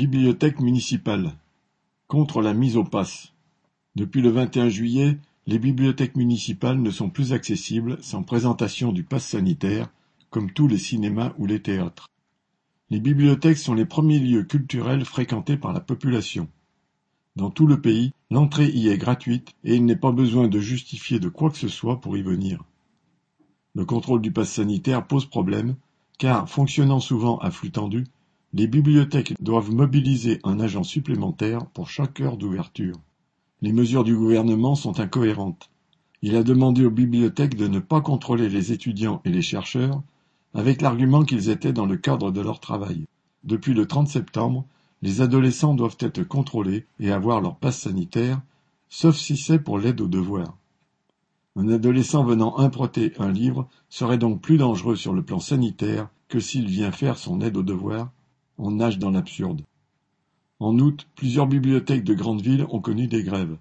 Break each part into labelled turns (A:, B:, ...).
A: Bibliothèque municipale. Contre la mise au pass. Depuis le 21 juillet, les bibliothèques municipales ne sont plus accessibles sans présentation du pass sanitaire, comme tous les cinémas ou les théâtres. Les bibliothèques sont les premiers lieux culturels fréquentés par la population. Dans tout le pays, l'entrée y est gratuite et il n'est pas besoin de justifier de quoi que ce soit pour y venir. Le contrôle du pass sanitaire pose problème, car, fonctionnant souvent à flux tendu, les bibliothèques doivent mobiliser un agent supplémentaire pour chaque heure d'ouverture. Les mesures du gouvernement sont incohérentes. Il a demandé aux bibliothèques de ne pas contrôler les étudiants et les chercheurs, avec l'argument qu'ils étaient dans le cadre de leur travail. Depuis le 30 septembre, les adolescents doivent être contrôlés et avoir leur passe sanitaire, sauf si c'est pour l'aide aux devoirs. Un adolescent venant improter un livre serait donc plus dangereux sur le plan sanitaire que s'il vient faire son aide aux devoirs on nage dans l'absurde. En août, plusieurs bibliothèques de grandes villes ont connu des grèves.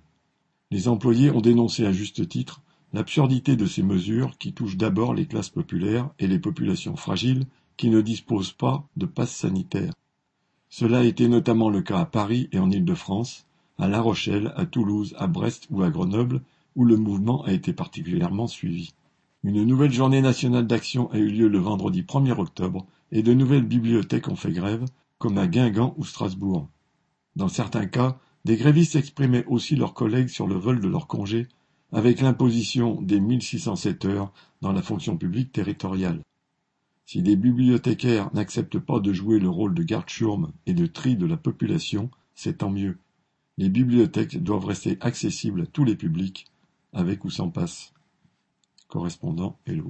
A: Les employés ont dénoncé à juste titre l'absurdité de ces mesures qui touchent d'abord les classes populaires et les populations fragiles qui ne disposent pas de passe sanitaire. Cela a été notamment le cas à Paris et en Île-de-France, à La Rochelle, à Toulouse, à Brest ou à Grenoble, où le mouvement a été particulièrement suivi. Une nouvelle journée nationale d'action a eu lieu le vendredi 1er octobre et de nouvelles bibliothèques ont fait grève, comme à Guingamp ou Strasbourg. Dans certains cas, des grévistes exprimaient aussi leurs collègues sur le vol de leurs congés, avec l'imposition des 1607 heures dans la fonction publique territoriale. Si les bibliothécaires n'acceptent pas de jouer le rôle de garde-chourme et de tri de la population, c'est tant mieux. Les bibliothèques doivent rester accessibles à tous les publics, avec ou sans passe. Correspondant Hello.